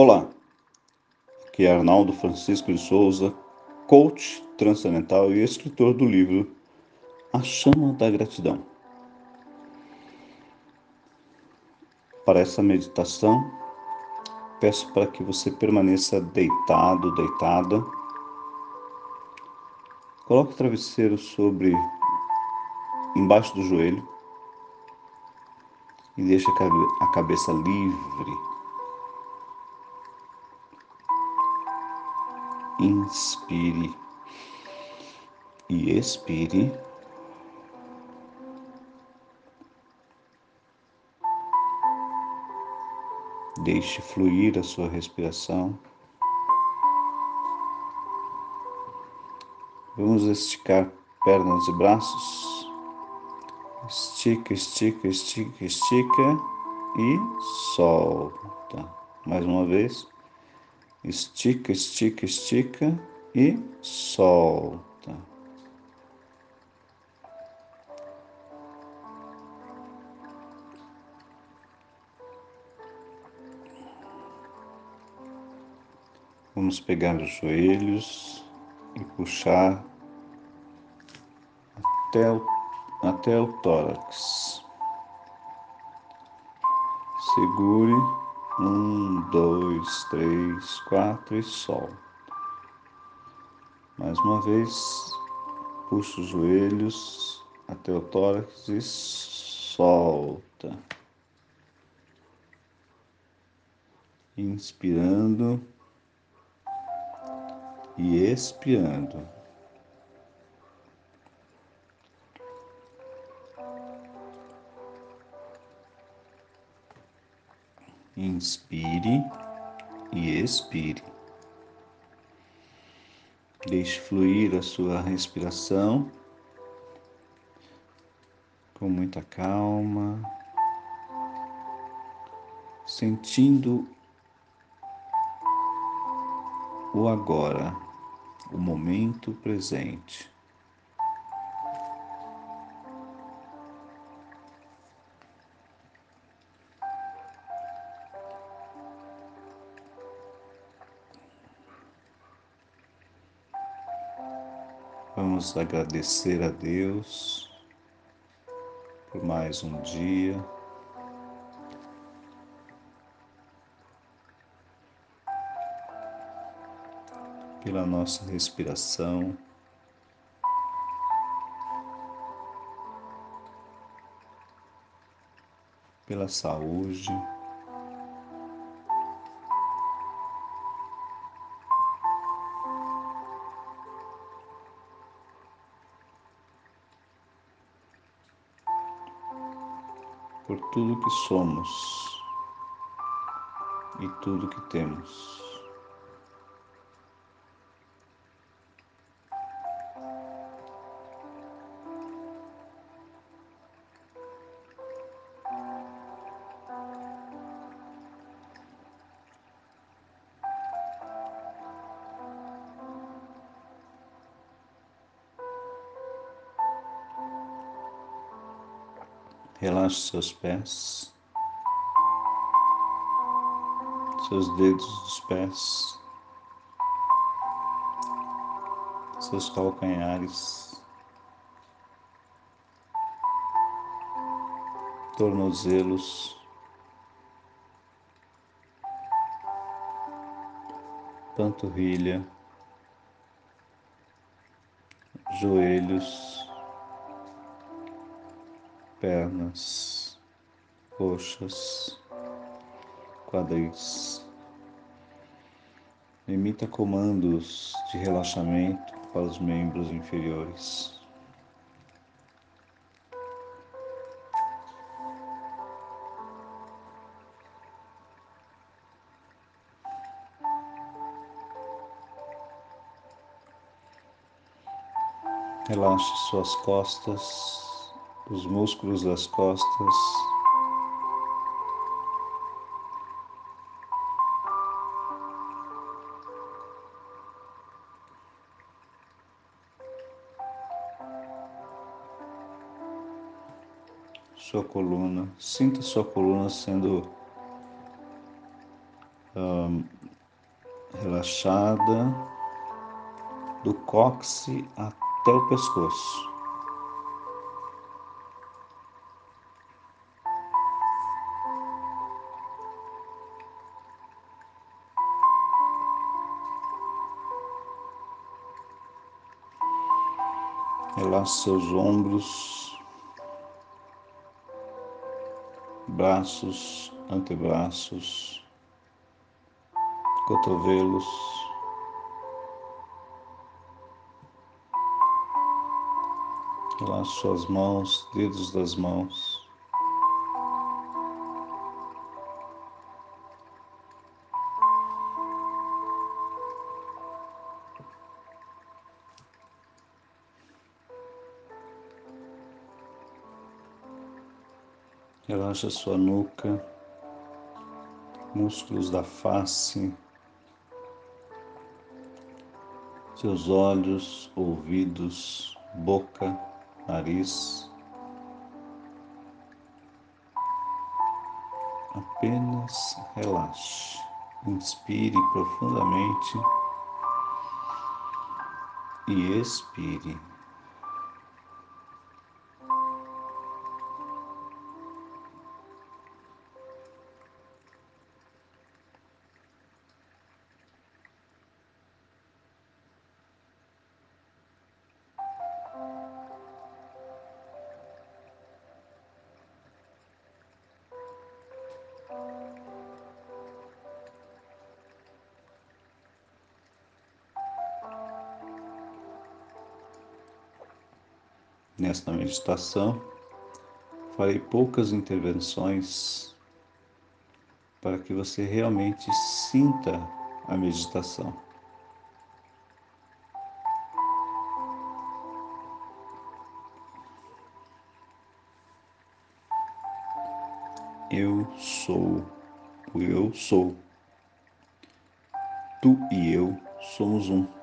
Olá, aqui é Arnaldo Francisco de Souza, coach transcendental e escritor do livro A Chama da Gratidão. Para essa meditação, peço para que você permaneça deitado, deitada. Coloque o travesseiro sobre embaixo do joelho e deixe a cabeça livre inspire e expire. Deixe fluir a sua respiração. Vamos esticar pernas e braços. Estica, estica, estica, estica e solta. Mais uma vez estica, estica, estica e solta. Vamos pegar os joelhos e puxar até o, até o tórax. Segure um, dois, três, quatro e solta. Mais uma vez, puxa os joelhos até o tórax e solta. Inspirando e expirando. Inspire e expire. Deixe fluir a sua respiração com muita calma, sentindo o agora, o momento presente. Vamos agradecer a Deus por mais um dia. Pela nossa respiração. Pela saúde. Por tudo que somos e tudo que temos. Seus pés, seus dedos dos pés, seus calcanhares, tornozelos, panturrilha, joelhos pernas, coxas, quadris. Emita comandos de relaxamento para os membros inferiores. Relaxe suas costas, os músculos das costas. Sua coluna, sinta sua coluna sendo relaxada do cóccix até o pescoço. Relaxe seus ombros, braços, antebraços, cotovelos. Relaxe suas mãos, dedos das mãos. Relaxa sua nuca, músculos da face, seus olhos, ouvidos, boca, nariz. Apenas relaxe. Inspire profundamente e expire. Nesta meditação, farei poucas intervenções para que você realmente sinta a meditação. Eu sou o eu sou. Tu e eu somos um.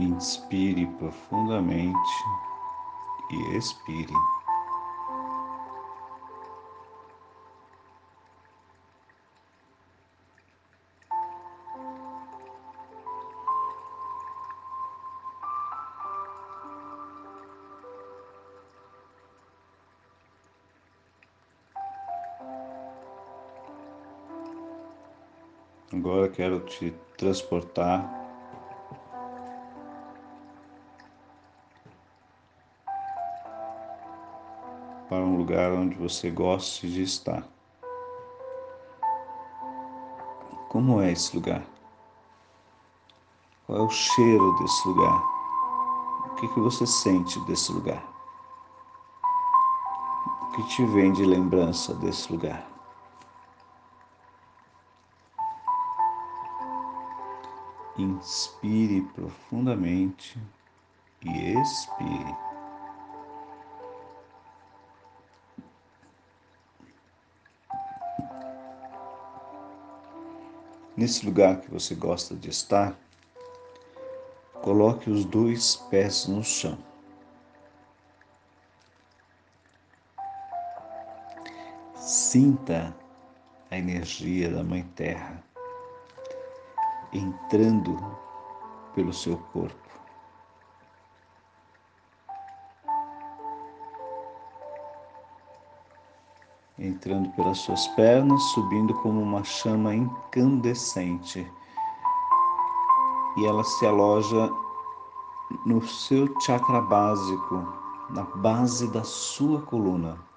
Inspire profundamente e expire. Agora quero te transportar lugar onde você goste de estar. Como é esse lugar? Qual é o cheiro desse lugar? O que, que você sente desse lugar? O que te vem de lembrança desse lugar? Inspire profundamente e expire. Nesse lugar que você gosta de estar, coloque os dois pés no chão. Sinta a energia da Mãe Terra entrando pelo seu corpo. Entrando pelas suas pernas, subindo como uma chama incandescente. E ela se aloja no seu chakra básico, na base da sua coluna.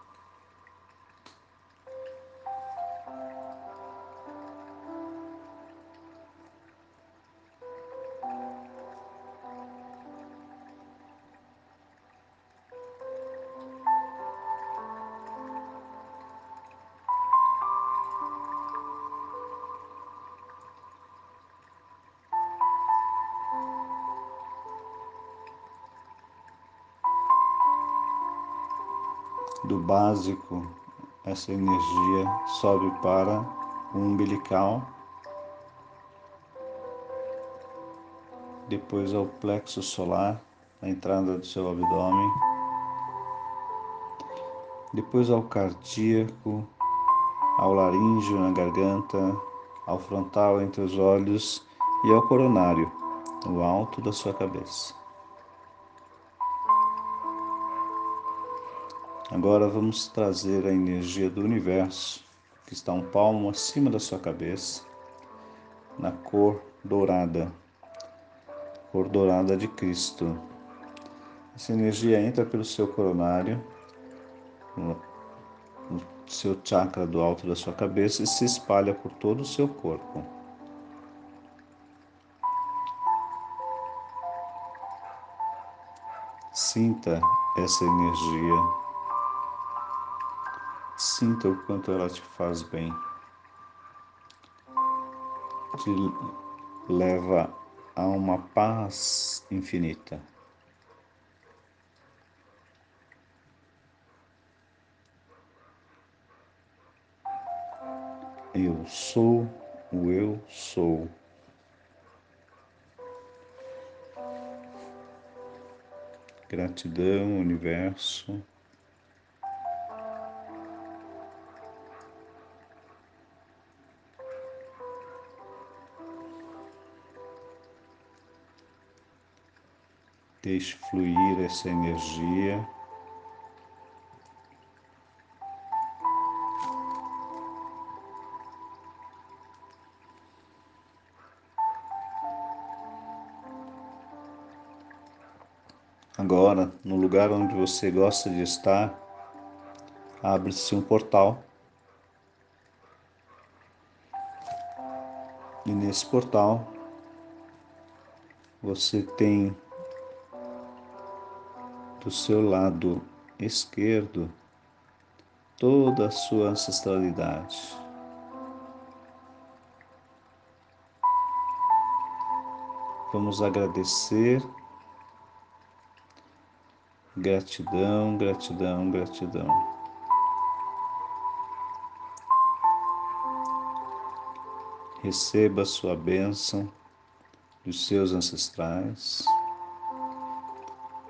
Básico, essa energia sobe para o umbilical, depois ao plexo solar, a entrada do seu abdômen, depois ao cardíaco, ao laríngeo na garganta, ao frontal entre os olhos e ao coronário, no alto da sua cabeça. Agora vamos trazer a energia do universo, que está um palmo acima da sua cabeça, na cor dourada, cor dourada de Cristo. Essa energia entra pelo seu coronário, no, seu chakra do alto da sua cabeça e se espalha por todo o seu corpo. Sinta essa energia Sinta o quanto ela te faz bem. Te leva a uma paz infinita. Eu sou o eu sou. Gratidão, universo. Deixe fluir essa energia. Agora, no lugar onde você gosta de estar, abre-se um portal. E nesse portal você tem do seu lado esquerdo toda a sua ancestralidade. Vamos agradecer. Gratidão, gratidão, gratidão. Receba a sua bênção dos seus ancestrais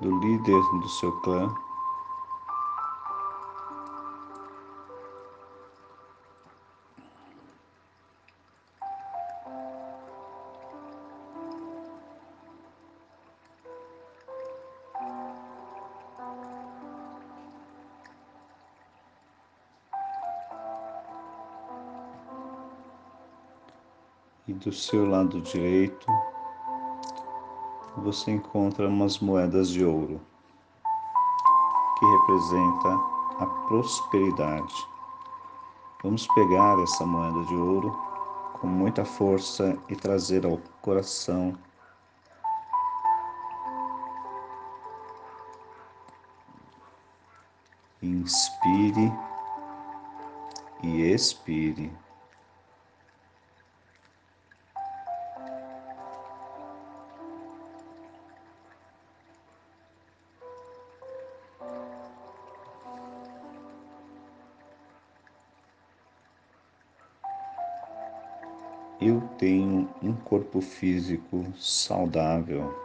do líder do seu clã. E do seu lado direito, você encontra umas moedas de ouro, que representa a prosperidade. Vamos pegar essa moeda de ouro com muita força e trazer ao coração Inspire e expire. Corpo físico saudável.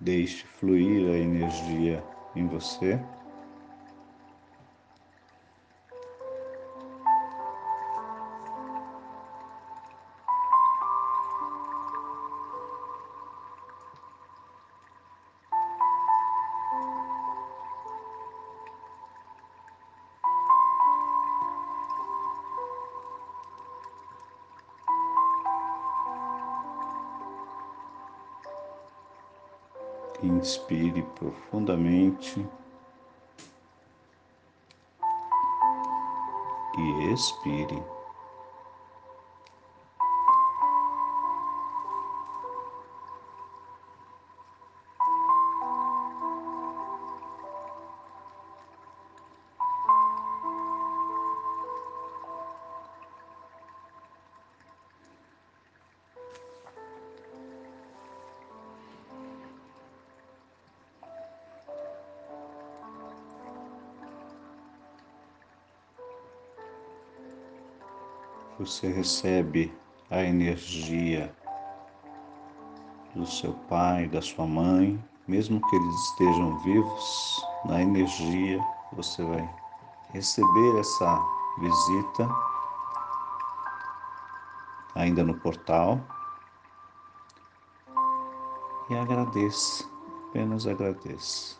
Deixe fluir a energia em você. Inspire profundamente e expire. Você recebe a energia do seu pai, da sua mãe, mesmo que eles estejam vivos, na energia você vai receber essa visita ainda no portal. E agradeça, apenas agradeça.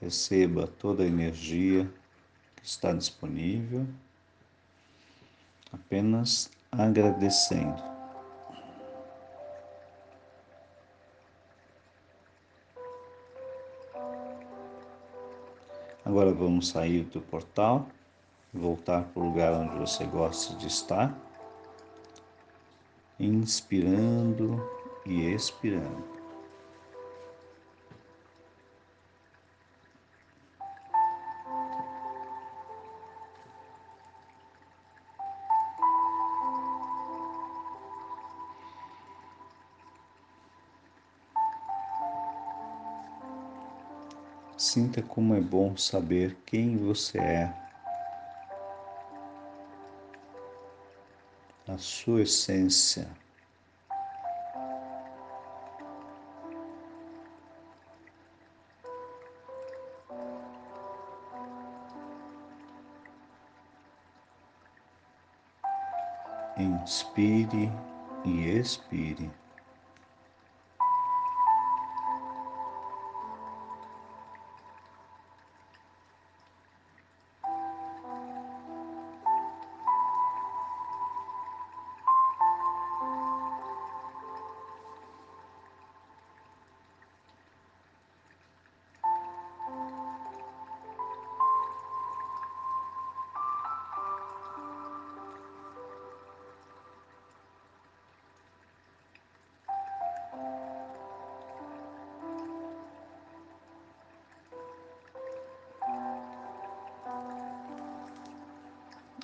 Receba toda a energia que está disponível apenas agradecendo. Agora vamos sair do portal, voltar para o lugar onde você gosta de estar, inspirando e expirando. Sinta como é bom saber quem você é, a sua essência.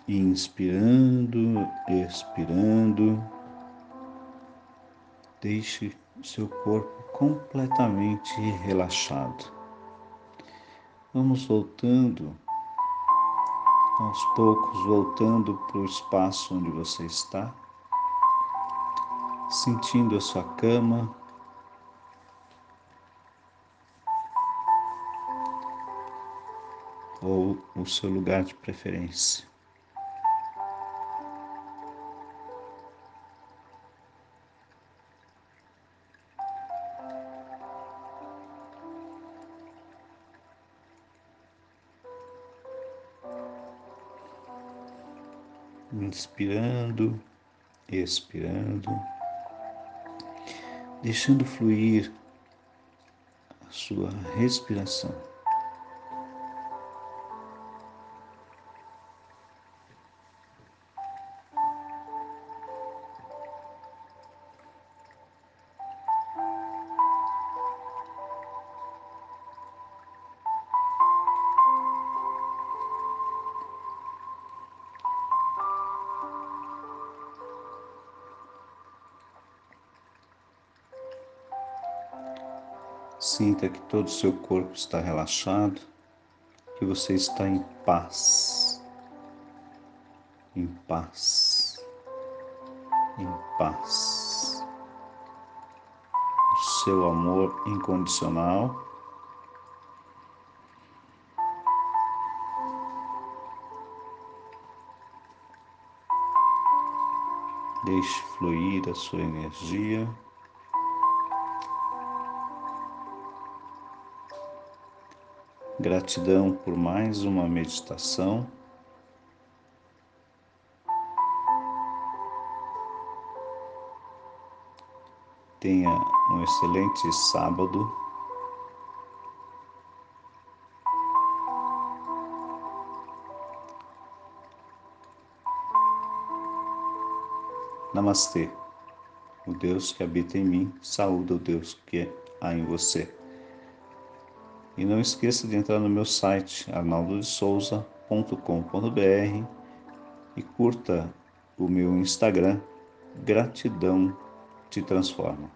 Inspirando, expirando. Deixe seu corpo completamente relaxado. Vamos voltando, aos poucos, voltando para o espaço onde você está, sentindo a sua cama. Ou o seu lugar de preferência. Inspirando, expirando, deixando fluir a sua respiração. Sinta que todo o seu corpo está relaxado, que você está em paz, em paz, em paz. O seu amor incondicional. Deixe fluir a sua energia. Gratidão por mais uma meditação. Tenha um excelente sábado. Namastê. O Deus que habita em mim saúda o Deus que há em você. E não esqueça de entrar no meu site arnaldodesouza.com.br e curta o meu Instagram Gratidão te transforma.